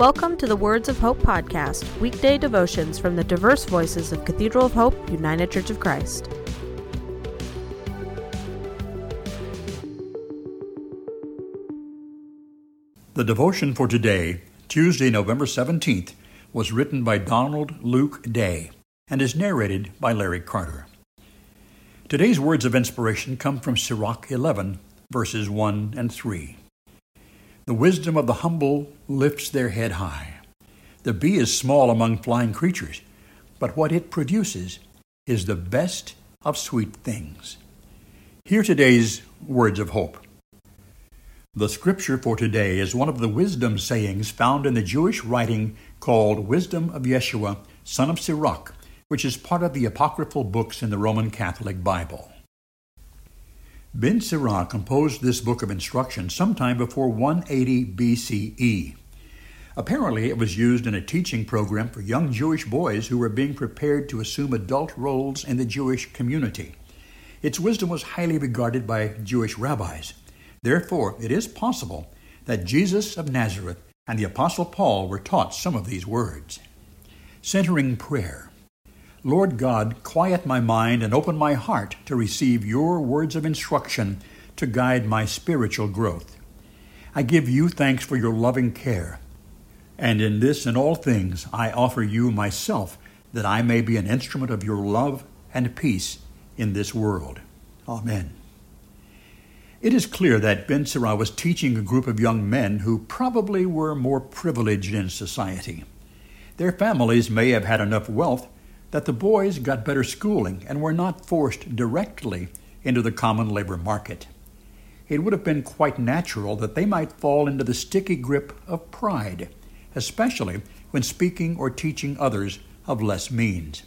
Welcome to the Words of Hope podcast, weekday devotions from the diverse voices of Cathedral of Hope, United Church of Christ. The devotion for today, Tuesday, November 17th, was written by Donald Luke Day and is narrated by Larry Carter. Today's words of inspiration come from Sirach 11, verses 1 and 3. The wisdom of the humble lifts their head high. The bee is small among flying creatures, but what it produces is the best of sweet things. Hear today's words of hope. The scripture for today is one of the wisdom sayings found in the Jewish writing called Wisdom of Yeshua, son of Sirach, which is part of the apocryphal books in the Roman Catholic Bible. Ben Sirach composed this book of instruction sometime before 180 BCE. Apparently, it was used in a teaching program for young Jewish boys who were being prepared to assume adult roles in the Jewish community. Its wisdom was highly regarded by Jewish rabbis. Therefore, it is possible that Jesus of Nazareth and the Apostle Paul were taught some of these words. Centering prayer. Lord God, quiet my mind and open my heart to receive your words of instruction to guide my spiritual growth. I give you thanks for your loving care. And in this and all things, I offer you myself that I may be an instrument of your love and peace in this world. Amen. It is clear that Ben Sirach was teaching a group of young men who probably were more privileged in society. Their families may have had enough wealth that the boys got better schooling and were not forced directly into the common labor market. It would have been quite natural that they might fall into the sticky grip of pride, especially when speaking or teaching others of less means.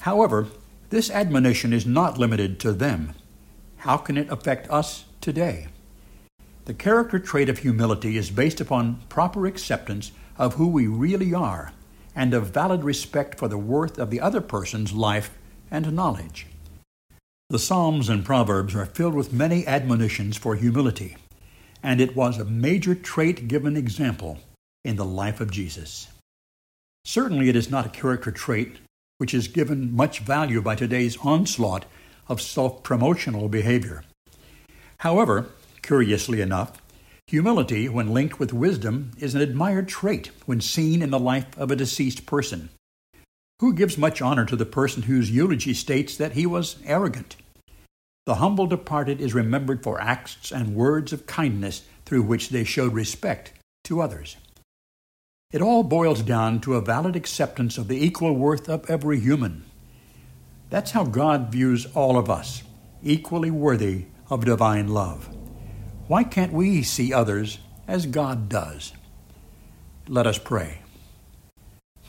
However, this admonition is not limited to them. How can it affect us today? The character trait of humility is based upon proper acceptance of who we really are and a valid respect for the worth of the other person's life and knowledge. The Psalms and Proverbs are filled with many admonitions for humility, and it was a major trait given example in the life of Jesus. Certainly, it is not a character trait which is given much value by today's onslaught of self promotional behavior. However, curiously enough, Humility, when linked with wisdom, is an admired trait when seen in the life of a deceased person. Who gives much honor to the person whose eulogy states that he was arrogant? The humble departed is remembered for acts and words of kindness through which they showed respect to others. It all boils down to a valid acceptance of the equal worth of every human. That's how God views all of us, equally worthy of divine love. Why can't we see others as God does? Let us pray.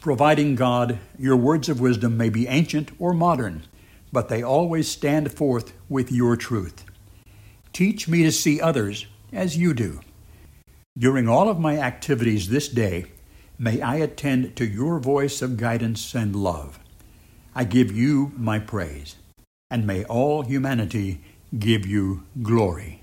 Providing God, your words of wisdom may be ancient or modern, but they always stand forth with your truth. Teach me to see others as you do. During all of my activities this day, may I attend to your voice of guidance and love. I give you my praise, and may all humanity give you glory.